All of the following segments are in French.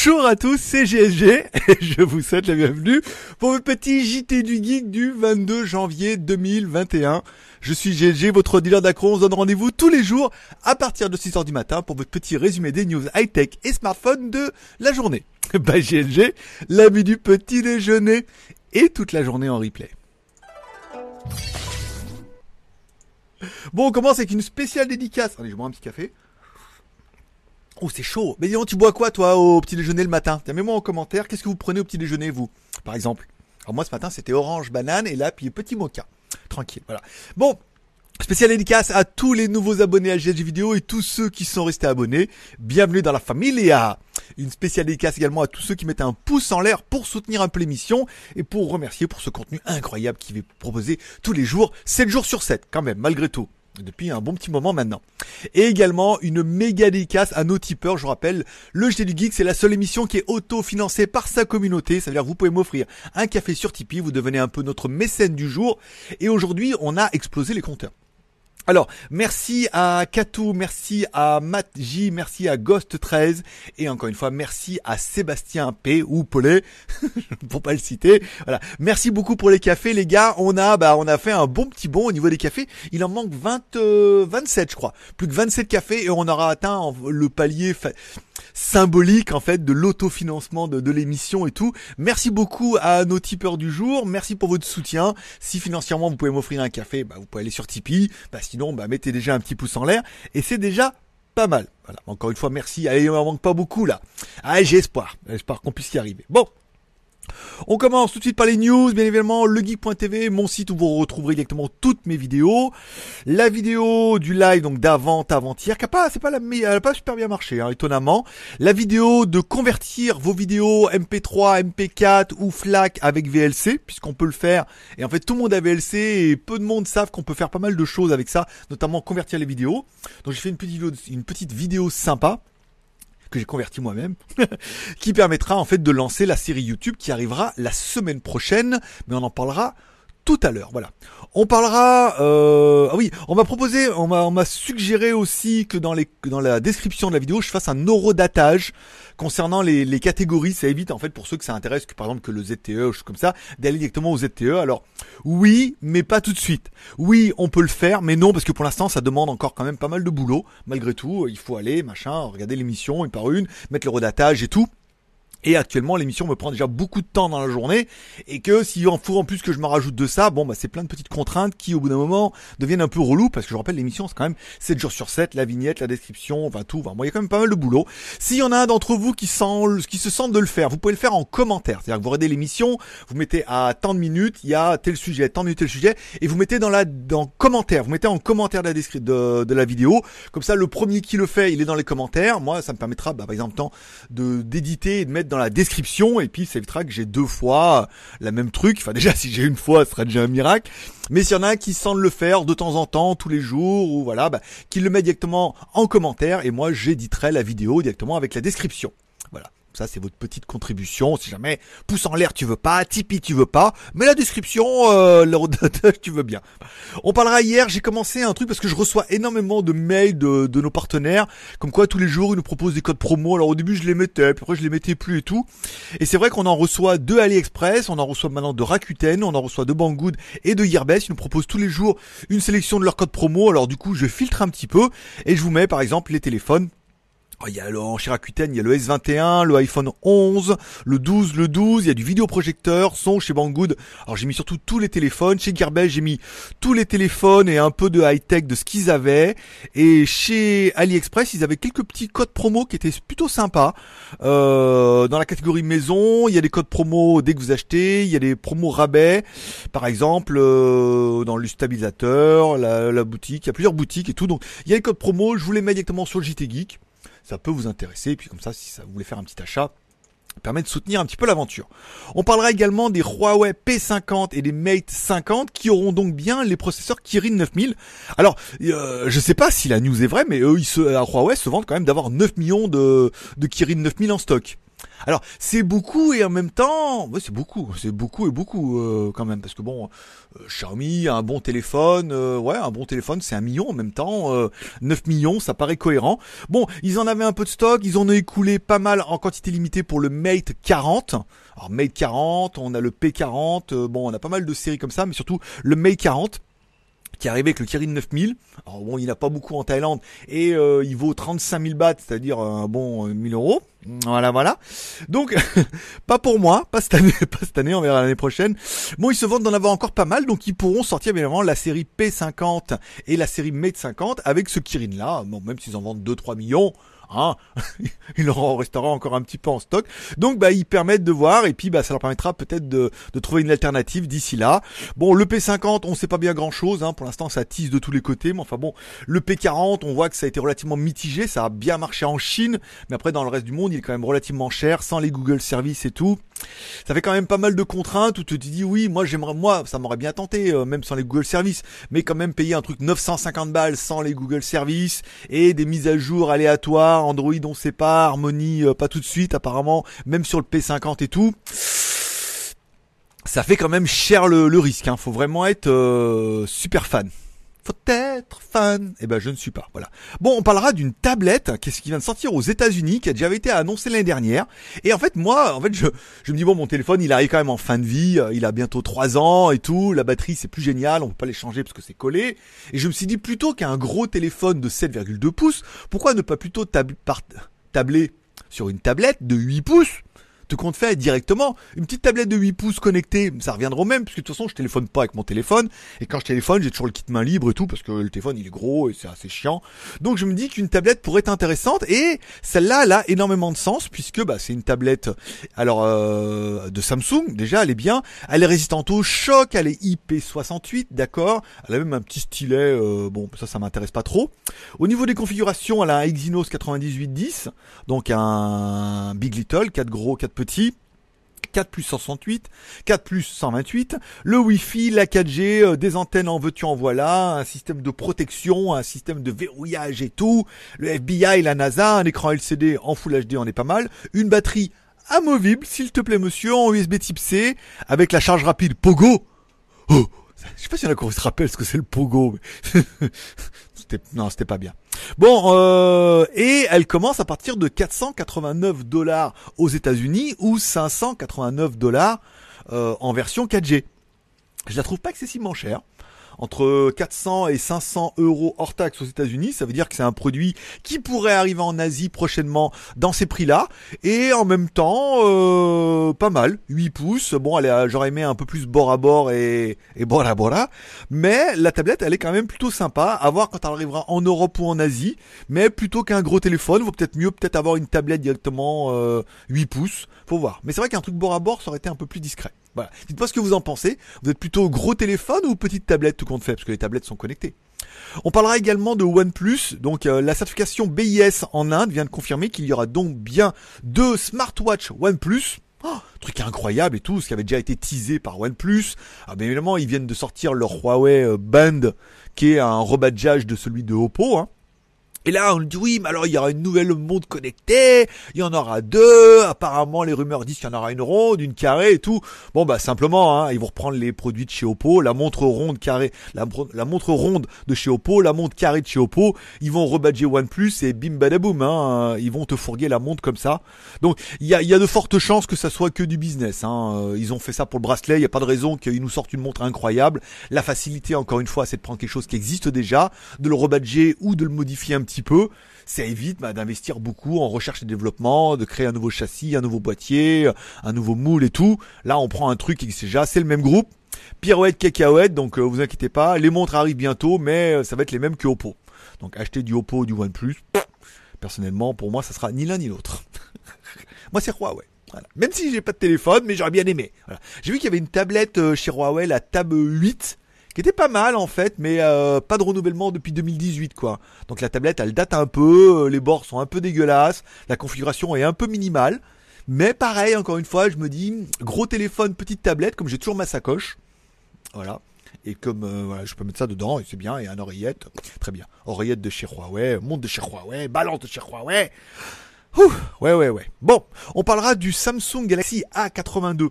Bonjour à tous, c'est GSG et je vous souhaite la bienvenue pour votre petit JT du Geek du 22 janvier 2021. Je suis GSG, votre dealer d'accro. On se donne rendez-vous tous les jours à partir de 6h du matin pour votre petit résumé des news high-tech et smartphone de la journée. Bah GLG, l'ami du petit déjeuner et toute la journée en replay. Bon, on commence avec une spéciale dédicace. Allez, je bois un petit café. Oh, c'est chaud. Mais donc, tu bois quoi, toi, au petit déjeuner le matin? Tiens, Mets-moi en commentaire, qu'est-ce que vous prenez au petit déjeuner, vous, par exemple? Alors moi, ce matin, c'était orange, banane, et là, puis petit mocha. Tranquille, voilà. Bon, spécial dédicace à tous les nouveaux abonnés à GSG Vidéo et tous ceux qui sont restés abonnés. Bienvenue dans la famille. Une spéciale dédicace également à tous ceux qui mettent un pouce en l'air pour soutenir un peu l'émission et pour remercier pour ce contenu incroyable qui est proposé tous les jours, 7 jours sur 7, quand même, malgré tout depuis un bon petit moment maintenant. Et également une méga dédicace à nos tipeurs, je vous rappelle, le JT du Geek, c'est la seule émission qui est auto-financée par sa communauté, ça veut dire vous pouvez m'offrir un café sur Tipeee, vous devenez un peu notre mécène du jour, et aujourd'hui on a explosé les compteurs. Alors, merci à Katou, merci à Matt J, merci à Ghost13 et encore une fois merci à Sébastien P ou Paulet pour pas le citer. Voilà. Merci beaucoup pour les cafés les gars. On a bah on a fait un bon petit bond au niveau des cafés. Il en manque 20 27 je crois. Plus que 27 cafés et on aura atteint le palier symbolique en fait de l'autofinancement de, l'émission et tout. Merci beaucoup à nos tipeurs du jour. Merci pour votre soutien. Si financièrement vous pouvez m'offrir un café, bah, vous pouvez aller sur Tipeee. Bah, sinon, bah, mettez déjà un petit pouce en l'air et c'est déjà pas mal. Voilà. Encore une fois, merci. Allez, il en manque pas beaucoup là. Ah, j'ai espoir. J'espère qu'on puisse y arriver. Bon. On commence tout de suite par les news, bien évidemment, legeek.tv, mon site où vous retrouverez directement toutes mes vidéos. La vidéo du live, donc d'avant, avant-hier, qui a pas, c'est pas la, elle a pas super bien marché, hein, étonnamment. La vidéo de convertir vos vidéos MP3, MP4 ou FLAC avec VLC, puisqu'on peut le faire. Et en fait, tout le monde a VLC et peu de monde savent qu'on peut faire pas mal de choses avec ça, notamment convertir les vidéos. Donc j'ai fait une petite vidéo, une petite vidéo sympa que j'ai converti moi-même, qui permettra en fait de lancer la série YouTube qui arrivera la semaine prochaine, mais on en parlera tout à l'heure. Voilà. On parlera. Euh, ah oui, on m'a proposé, on m'a, suggéré aussi que dans la description de la vidéo, je fasse un eurodatage concernant les, les catégories. Ça évite en fait pour ceux que ça intéresse, que par exemple que le ZTE ou choses comme ça, d'aller directement au ZTE. Alors oui, mais pas tout de suite. Oui, on peut le faire, mais non parce que pour l'instant, ça demande encore quand même pas mal de boulot. Malgré tout, il faut aller, machin, regarder l'émission une par une, mettre l'eurodatage et tout. Et actuellement, l'émission me prend déjà beaucoup de temps dans la journée, et que si en faut en plus que je me rajoute de ça, bon bah c'est plein de petites contraintes qui au bout d'un moment deviennent un peu relou, parce que je rappelle l'émission c'est quand même 7 jours sur 7, la vignette, la description, enfin tout, enfin, bon il y a quand même pas mal de boulot. S'il y en a un d'entre vous qui sent, qui se sent de le faire, vous pouvez le faire en commentaire, c'est-à-dire que vous regardez l'émission, vous mettez à tant de minutes, il y a tel sujet, tant de minutes tel sujet, et vous mettez dans la dans commentaire, vous mettez en commentaire de la description de, de la vidéo, comme ça le premier qui le fait, il est dans les commentaires, moi ça me permettra bah, par exemple temps de d'éditer et de mettre dans la description et puis ça évitera que j'ai deux fois la même truc. Enfin déjà si j'ai une fois, ce serait déjà un miracle. Mais s'il y en a qui sent le faire de temps en temps, tous les jours ou voilà, bah, qu'il le met directement en commentaire et moi j'éditerai la vidéo directement avec la description. Ça, c'est votre petite contribution. Si jamais pouce en l'air, tu veux pas, Tipeee, tu veux pas, mais la description, euh, tu veux bien. On parlera hier. J'ai commencé un truc parce que je reçois énormément de mails de, nos partenaires, comme quoi tous les jours ils nous proposent des codes promo. Alors au début, je les mettais, puis après je les mettais plus et tout. Et c'est vrai qu'on en reçoit de AliExpress, on en reçoit maintenant de Rakuten, on en reçoit de Banggood et de Yearbest. Ils nous proposent tous les jours une sélection de leurs codes promo. Alors du coup, je filtre un petit peu et je vous mets par exemple les téléphones il y a le, en Rakuten, il y a le S21, le iPhone 11, le 12, le 12, il y a du vidéoprojecteur, son chez Banggood. Alors j'ai mis surtout tous les téléphones. Chez Gearbest, j'ai mis tous les téléphones et un peu de high-tech de ce qu'ils avaient. Et chez AliExpress, ils avaient quelques petits codes promo qui étaient plutôt sympas. Euh, dans la catégorie maison, il y a des codes promo dès que vous achetez, il y a des promos rabais. Par exemple, euh, dans le stabilisateur, la, boutique, il y a plusieurs boutiques et tout. Donc il y a les codes promo, je vous les mets directement sur le JT Geek. Ça peut vous intéresser. Et puis comme ça, si ça vous voulez faire un petit achat, permet de soutenir un petit peu l'aventure. On parlera également des Huawei P50 et des Mate 50 qui auront donc bien les processeurs Kirin 9000. Alors, euh, je sais pas si la news est vraie, mais eux, se, à Huawei se vendent quand même d'avoir 9 millions de, de Kirin 9000 en stock. Alors c'est beaucoup et en même temps, ouais, c'est beaucoup, c'est beaucoup et beaucoup euh, quand même parce que bon, euh, Xiaomi un bon téléphone, euh, ouais un bon téléphone c'est un million en même temps, 9 millions ça paraît cohérent. Bon ils en avaient un peu de stock, ils en ont écoulé pas mal en quantité limitée pour le Mate 40. Alors Mate 40, on a le P40, bon on a pas mal de séries comme ça, mais surtout le Mate 40 qui est arrivé avec le Kirin 9000. Alors bon, il n'a pas beaucoup en Thaïlande et il vaut 35 000 bahts, c'est-à-dire un bon 1000 euros. Voilà, voilà. Donc, pas pour moi, pas cette année, pas cette année, on verra l'année prochaine. Bon, ils se vendent d'en avoir encore pas mal, donc ils pourront sortir évidemment la série P50 et la série Mate 50 avec ce Kirin là. Bon, même s'ils en vendent 2-3 millions, Hein il en restera encore un petit peu en stock. Donc bah ils permettent de voir et puis bah ça leur permettra peut-être de, de trouver une alternative d'ici là. Bon le P50 on sait pas bien grand chose, hein. pour l'instant ça tisse de tous les côtés, mais enfin bon le P40 on voit que ça a été relativement mitigé, ça a bien marché en Chine, mais après dans le reste du monde quand même relativement cher, sans les Google Services et tout. Ça fait quand même pas mal de contraintes où tu te dis oui moi j'aimerais moi ça m'aurait bien tenté euh, même sans les Google Services, mais quand même payer un truc 950 balles sans les Google Services et des mises à jour aléatoires Android on sait pas, Harmony euh, pas tout de suite apparemment, même sur le P50 et tout. Ça fait quand même cher le, risque, hein. faut vraiment être euh, super fan faut être fan. Eh ben, je ne suis pas. Voilà. Bon, on parlera d'une tablette qu'est-ce qui vient de sortir aux États-Unis, qui a déjà été annoncée l'année dernière. Et en fait, moi, en fait, je, je me dis bon, mon téléphone, il arrive quand même en fin de vie. Euh, il a bientôt 3 ans et tout. La batterie, c'est plus génial. On peut pas les changer parce que c'est collé. Et je me suis dit plutôt qu'un gros téléphone de 7,2 pouces, pourquoi ne pas plutôt tabler sur une tablette de 8 pouces? Te compte faire directement. Une petite tablette de 8 pouces connectée, ça reviendra au même, puisque de toute façon, je téléphone pas avec mon téléphone. Et quand je téléphone, j'ai toujours le kit main libre et tout, parce que le téléphone, il est gros et c'est assez chiant. Donc, je me dis qu'une tablette pourrait être intéressante. Et celle-là, elle a énormément de sens, puisque bah, c'est une tablette alors euh, de Samsung. Déjà, elle est bien. Elle est résistante au choc. Elle est IP68, d'accord. Elle a même un petit stylet. Euh, bon, ça, ça m'intéresse pas trop. Au niveau des configurations, elle a un Exynos 9810, donc un Big Little, 4 gros, 4 petit. 4 plus 168, 4 plus 128, le Wi-Fi, la 4G, euh, des antennes en veux-tu en voilà, un système de protection, un système de verrouillage et tout, le FBI, la NASA, un écran LCD en Full HD, on est pas mal, une batterie amovible, s'il te plaît monsieur, en USB type C, avec la charge rapide Pogo. Oh, je sais pas si y en a qui se rappelle ce que c'est le Pogo. non, c'était pas bien. Bon, euh, et elle commence à partir de 489 dollars aux États-Unis ou 589 dollars euh, en version 4G. Je la trouve pas excessivement chère entre 400 et 500 euros hors taxe aux États-Unis. Ça veut dire que c'est un produit qui pourrait arriver en Asie prochainement dans ces prix-là. Et en même temps, euh, pas mal. 8 pouces. Bon, elle j'aurais aimé un peu plus bord à bord et, et bord à bord. Mais la tablette, elle est quand même plutôt sympa. À voir quand elle arrivera en Europe ou en Asie. Mais plutôt qu'un gros téléphone, vaut peut-être mieux peut-être avoir une tablette directement 8 euh, pouces. Faut voir. Mais c'est vrai qu'un truc bord à bord, ça aurait été un peu plus discret. Voilà. Dites-moi ce que vous en pensez. Vous êtes plutôt gros téléphone ou petite tablette tout compte fait, parce que les tablettes sont connectées. On parlera également de OnePlus. Donc euh, la certification BIS en Inde vient de confirmer qu'il y aura donc bien deux smartwatch OnePlus. Oh, truc incroyable et tout, ce qui avait déjà été teasé par OnePlus. Ah, bien évidemment, ils viennent de sortir leur Huawei euh, Band, qui est un rebadgeage de celui de Oppo. Hein. Et là, on dit oui, mais alors il y aura une nouvelle montre connectée, il y en aura deux, apparemment les rumeurs disent qu'il y en aura une ronde, une carrée et tout. Bon bah simplement, hein, ils vont reprendre les produits de chez Oppo, la montre ronde carrée, la, montre ronde de chez Oppo, la montre carrée de chez Oppo, ils vont rebadger OnePlus et bim badaboum, hein, ils vont te fourguer la montre comme ça. Donc il y a, y a de fortes chances que ça soit que du business. Hein. Ils ont fait ça pour le bracelet, il n'y a pas de raison qu'ils nous sortent une montre incroyable. La facilité, encore une fois, c'est de prendre quelque chose qui existe déjà, de le rebadger ou de le modifier un peu, ça évite bah, d'investir beaucoup en recherche et développement, de créer un nouveau châssis, un nouveau boîtier, un nouveau moule et tout. Là, on prend un truc qui existe déjà, c'est le même groupe. Pirouette, cacahuète, donc euh, vous inquiétez pas, les montres arrivent bientôt, mais euh, ça va être les mêmes que Oppo. Donc acheter du Oppo ou du OnePlus, personnellement, pour moi, ça sera ni l'un ni l'autre. moi, c'est Huawei. Voilà. Même si j'ai pas de téléphone, mais j'aurais bien aimé. J'ai vu qu'il y avait une tablette euh, chez Huawei, la Tab 8, qui était pas mal en fait, mais euh, pas de renouvellement depuis 2018 quoi. Donc la tablette elle date un peu, euh, les bords sont un peu dégueulasses, la configuration est un peu minimale, mais pareil encore une fois, je me dis gros téléphone, petite tablette, comme j'ai toujours ma sacoche, voilà. Et comme euh, voilà, je peux mettre ça dedans, et c'est bien, et un oreillette, très bien. Oreillette de chez Huawei, montre de chez Huawei, balance de chez Huawei. Ouh, ouais, ouais, ouais. Bon, on parlera du Samsung Galaxy A82.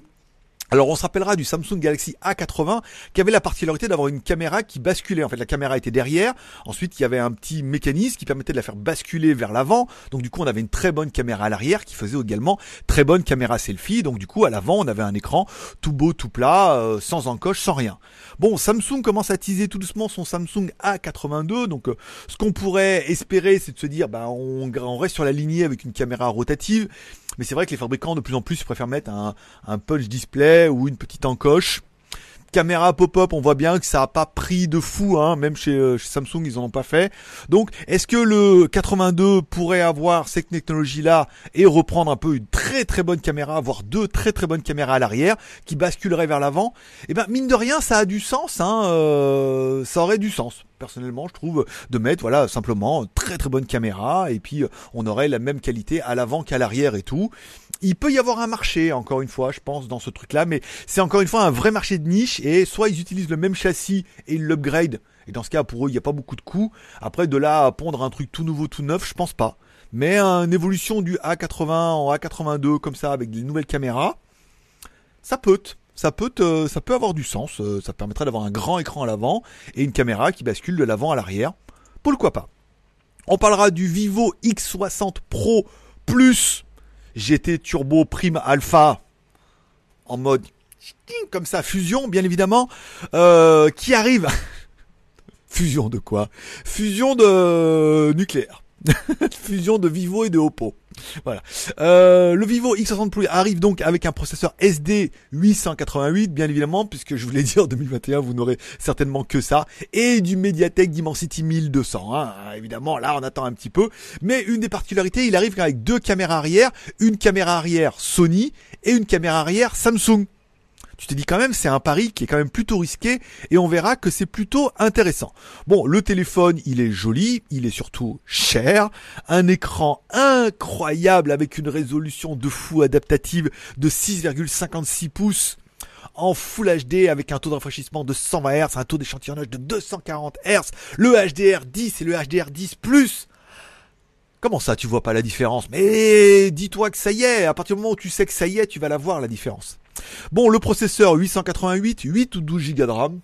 Alors on se rappellera du Samsung Galaxy A80 qui avait la particularité d'avoir une caméra qui basculait. En fait la caméra était derrière, ensuite il y avait un petit mécanisme qui permettait de la faire basculer vers l'avant. Donc du coup on avait une très bonne caméra à l'arrière qui faisait également très bonne caméra selfie. Donc du coup à l'avant on avait un écran tout beau, tout plat, euh, sans encoche, sans rien. Bon Samsung commence à teaser tout doucement son Samsung A82. Donc euh, ce qu'on pourrait espérer c'est de se dire bah on, on reste sur la lignée avec une caméra rotative. Mais c'est vrai que les fabricants de plus en plus préfèrent mettre un, un punch display ou une petite encoche. Caméra pop-up, on voit bien que ça a pas pris de fou, hein, même chez, euh, chez Samsung ils en ont pas fait. Donc est-ce que le 82 pourrait avoir cette technologie-là et reprendre un peu une très très bonne caméra, voire deux très très bonnes caméras à l'arrière qui basculeraient vers l'avant? Eh ben mine de rien, ça a du sens, hein, euh, ça aurait du sens personnellement je trouve de mettre voilà simplement très très bonne caméra et puis on aurait la même qualité à l'avant qu'à l'arrière et tout. Il peut y avoir un marché encore une fois je pense dans ce truc là mais c'est encore une fois un vrai marché de niche et soit ils utilisent le même châssis et ils l'upgrade et dans ce cas pour eux il n'y a pas beaucoup de coûts. Après de là à pondre un truc tout nouveau tout neuf je pense pas. Mais une évolution du A80 en A82 comme ça avec des nouvelles caméras ça peut ça peut avoir du sens. euh, Ça permettrait d'avoir un grand écran à l'avant et une caméra qui bascule de l'avant à l'arrière. Pourquoi pas? On parlera du Vivo X60 Pro Plus GT Turbo Prime Alpha en mode comme ça fusion bien évidemment euh, qui arrive. fusion de quoi? Fusion de nucléaire. fusion de Vivo et de Oppo. Voilà. Euh, le Vivo X60 Plus arrive donc avec un processeur SD 888, bien évidemment, puisque je vous l'ai dit en 2021, vous n'aurez certainement que ça, et du Mediatek Dimensity 1200. Hein. Évidemment, là, on attend un petit peu. Mais une des particularités, il arrive avec deux caméras arrière, une caméra arrière Sony et une caméra arrière Samsung tu te dis quand même c'est un pari qui est quand même plutôt risqué et on verra que c'est plutôt intéressant. Bon, le téléphone, il est joli, il est surtout cher, un écran incroyable avec une résolution de fou adaptative de 6,56 pouces en Full HD avec un taux de rafraîchissement de 120 Hz, un taux d'échantillonnage de 240 Hz, le HDR10 et le HDR10+. Comment ça, tu vois pas la différence? Mais dis-toi que ça y est, à partir du moment où tu sais que ça y est, tu vas la voir la différence. Bon, le processeur 888, 8 ou 12 Go de RAM.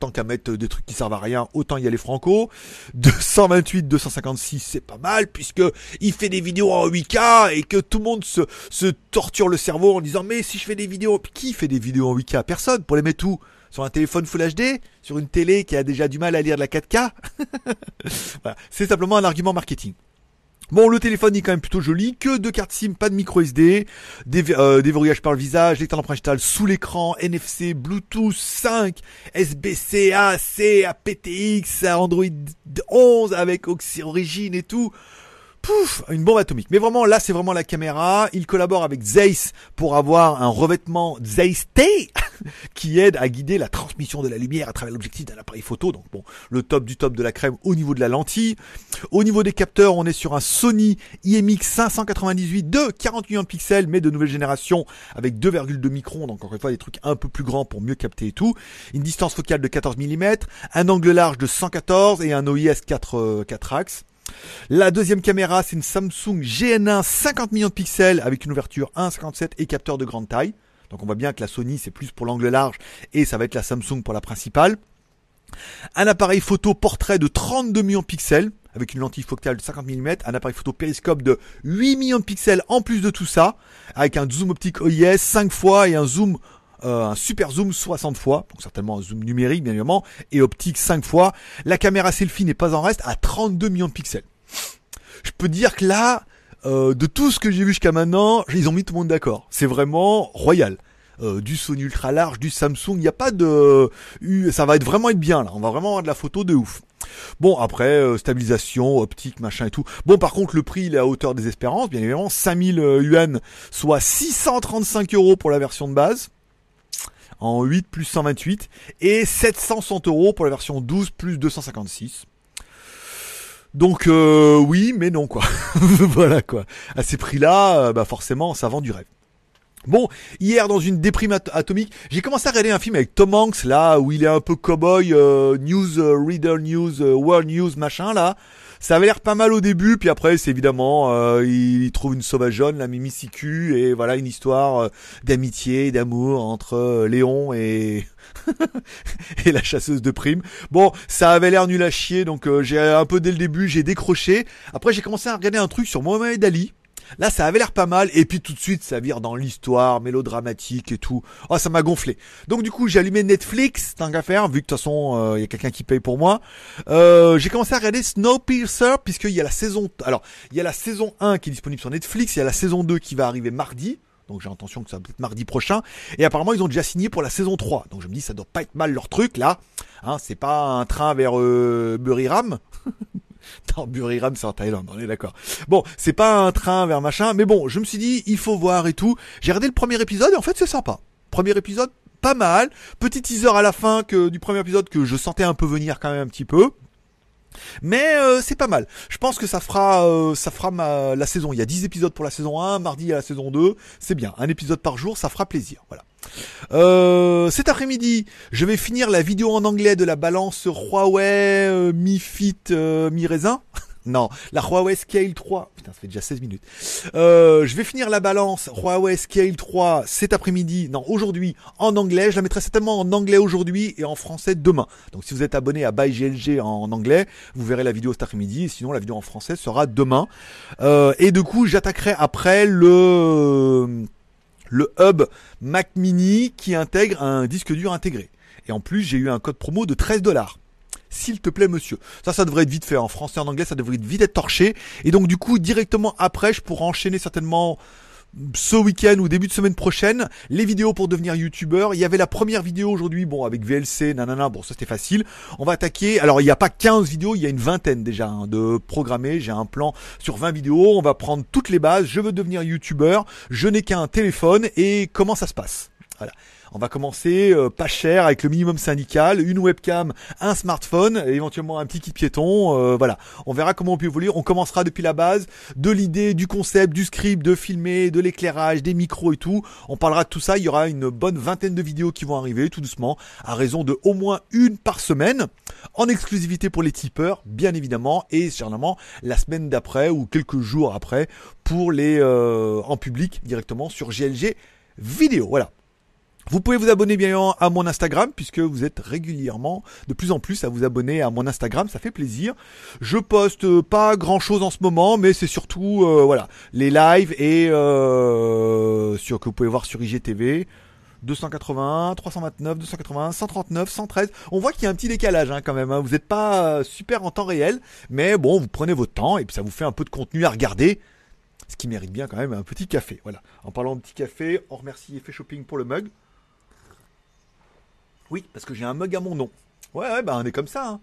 Tant qu'à mettre des trucs qui servent à rien, autant y aller franco. 228, 256, c'est pas mal, puisque il fait des vidéos en 8K et que tout le monde se, se torture le cerveau en disant, mais si je fais des vidéos, qui fait des vidéos en 8K? Personne, pour les mettre où? Sur un téléphone Full HD? Sur une télé qui a déjà du mal à lire de la 4K? voilà. C'est simplement un argument marketing. Bon, le téléphone est quand même plutôt joli, que deux cartes SIM, pas de micro SD, des, euh, déverrouillage par le visage, lecteur d'empreinte sous l'écran, NFC, Bluetooth 5, SBC, AC, aptX, Android 11 avec Oxy et tout. Pouf, une bombe atomique. Mais vraiment, là, c'est vraiment la caméra. Il collabore avec Zeiss pour avoir un revêtement Zeiss T qui aide à guider la transmission de la lumière à travers l'objectif d'un appareil photo. Donc bon, le top du top de la crème au niveau de la lentille. Au niveau des capteurs, on est sur un Sony IMX 598 de 40 millions de pixels, mais de nouvelle génération avec 2,2 microns. Donc encore une fois, des trucs un peu plus grands pour mieux capter et tout. Une distance focale de 14 mm, un angle large de 114 et un OIS 4, 4 axes. La deuxième caméra, c'est une Samsung GN1 50 millions de pixels avec une ouverture 1,57 et capteur de grande taille. Donc on voit bien que la Sony c'est plus pour l'angle large et ça va être la Samsung pour la principale. Un appareil photo portrait de 32 millions de pixels avec une lentille focale de 50 mm, un appareil photo périscope de 8 millions de pixels en plus de tout ça, avec un zoom optique OIS 5 fois et un zoom euh, un super zoom 60 fois, donc certainement un zoom numérique bien évidemment, et optique 5 fois. La caméra selfie n'est pas en reste à 32 millions de pixels. Je peux dire que là, euh, de tout ce que j'ai vu jusqu'à maintenant, ils ont mis tout le monde d'accord. C'est vraiment royal. Euh, du Sony ultra large, du Samsung, il n'y a pas de... Ça va être vraiment être bien là, on va vraiment avoir de la photo de ouf. Bon après, stabilisation, optique, machin et tout. Bon par contre le prix il est à hauteur des espérances, bien évidemment, 5000 yuan, soit 635 euros pour la version de base en 8 plus 128 et 760 euros pour la version 12 plus 256. Donc euh, oui, mais non quoi. voilà quoi. À ces prix-là, euh, bah forcément, ça vend du rêve. Bon, hier dans une déprime at- atomique, j'ai commencé à regarder un film avec Tom Hanks là où il est un peu cowboy, euh, news euh, reader news, world news machin là. Ça avait l'air pas mal au début, puis après c'est évidemment euh, il trouve une sauvageonne, la Mimi Sicu, et voilà une histoire euh, d'amitié, d'amour entre euh, Léon et et la chasseuse de primes. Bon, ça avait l'air nul à chier, donc euh, j'ai un peu dès le début j'ai décroché. Après j'ai commencé à regarder un truc sur Mohamed Ali. Là, ça avait l'air pas mal, et puis tout de suite, ça vire dans l'histoire mélodramatique et tout. Oh, ça m'a gonflé. Donc du coup, j'ai allumé Netflix, tant qu'à faire, vu que de toute façon, il y a quelqu'un qui paye pour moi. Euh, j'ai commencé à regarder Snowpiercer, puisqu'il y a la saison... Alors, il y a la saison 1 qui est disponible sur Netflix, il y a la saison 2 qui va arriver mardi. Donc j'ai l'intention que ça va peut-être mardi prochain. Et apparemment, ils ont déjà signé pour la saison 3. Donc je me dis, ça doit pas être mal leur truc, là. Hein, c'est pas un train vers euh, Buriram. Non, Buriram, c'est en Thaïlande, on est d'accord. Bon, c'est pas un train vers machin, mais bon, je me suis dit, il faut voir et tout. J'ai regardé le premier épisode et en fait, c'est sympa. Premier épisode, pas mal. Petit teaser à la fin que, du premier épisode que je sentais un peu venir quand même un petit peu. Mais euh, c'est pas mal. Je pense que ça fera euh, ça fera ma, la saison. Il y a 10 épisodes pour la saison 1, mardi a la saison 2. C'est bien. Un épisode par jour, ça fera plaisir. Voilà. Euh, cet après-midi, je vais finir la vidéo en anglais de la balance Huawei Mi Fit Mi Raisin. Non, la Huawei Scale 3. Putain, ça fait déjà 16 minutes. Euh, je vais finir la balance Huawei Scale 3 cet après-midi, non, aujourd'hui, en anglais. Je la mettrai certainement en anglais aujourd'hui et en français demain. Donc si vous êtes abonné à ByGLG en anglais, vous verrez la vidéo cet après-midi. Sinon, la vidéo en français sera demain. Euh, et du coup, j'attaquerai après le le hub Mac Mini qui intègre un disque dur intégré. Et en plus, j'ai eu un code promo de 13 dollars. S'il te plaît, monsieur. Ça, ça devrait être vite fait. En français, en anglais, ça devrait vite être torché. Et donc, du coup, directement après, je pourrai enchaîner certainement ce week-end ou début de semaine prochaine les vidéos pour devenir youtubeur. Il y avait la première vidéo aujourd'hui, bon, avec VLC, nanana, bon, ça c'était facile. On va attaquer. Alors, il n'y a pas 15 vidéos, il y a une vingtaine déjà hein, de programmés. J'ai un plan sur 20 vidéos. On va prendre toutes les bases. Je veux devenir youtubeur. Je n'ai qu'un téléphone et comment ça se passe? Voilà. On va commencer euh, pas cher avec le minimum syndical, une webcam, un smartphone, éventuellement un petit kit piéton. euh, voilà, on verra comment on peut évoluer. On commencera depuis la base, de l'idée, du concept, du script, de filmer, de l'éclairage, des micros et tout. On parlera de tout ça. Il y aura une bonne vingtaine de vidéos qui vont arriver tout doucement, à raison de au moins une par semaine, en exclusivité pour les tipeurs, bien évidemment, et généralement la semaine d'après ou quelques jours après pour les euh, en public directement sur GLG vidéo. Voilà. Vous pouvez vous abonner bien à mon Instagram puisque vous êtes régulièrement de plus en plus à vous abonner à mon Instagram, ça fait plaisir. Je poste euh, pas grand chose en ce moment, mais c'est surtout euh, voilà les lives et euh, sur que vous pouvez voir sur IGTV. 281, 329, 281, 139, 113. On voit qu'il y a un petit décalage hein, quand même. hein. Vous n'êtes pas euh, super en temps réel, mais bon, vous prenez votre temps et puis ça vous fait un peu de contenu à regarder. Ce qui mérite bien quand même un petit café. Voilà. En parlant de petit café, on remercie Effet Shopping pour le mug. Oui, parce que j'ai un mug à mon nom. Ouais, ouais, bah on est comme ça. Hein.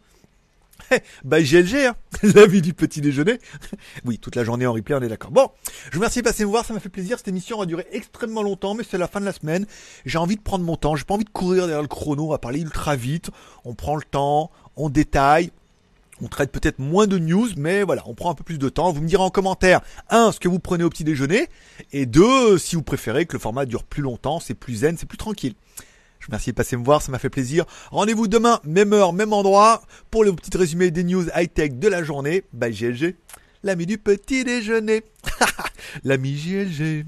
bah GLG, hein. la vie du petit déjeuner. oui, toute la journée en replay, on est d'accord. Bon, je vous remercie de passer me voir, ça m'a fait plaisir. Cette émission a duré extrêmement longtemps, mais c'est la fin de la semaine. J'ai envie de prendre mon temps, j'ai pas envie de courir derrière le chrono, on va parler ultra vite. On prend le temps, on détaille. On traite peut-être moins de news, mais voilà, on prend un peu plus de temps. Vous me direz en commentaire, un, ce que vous prenez au petit déjeuner, et deux, si vous préférez que le format dure plus longtemps, c'est plus zen, c'est plus tranquille. Je de passer me voir, ça m'a fait plaisir. Rendez-vous demain, même heure, même endroit, pour le petit résumé des news high-tech de la journée. Bye GLG, l'ami du petit déjeuner. l'ami GLG.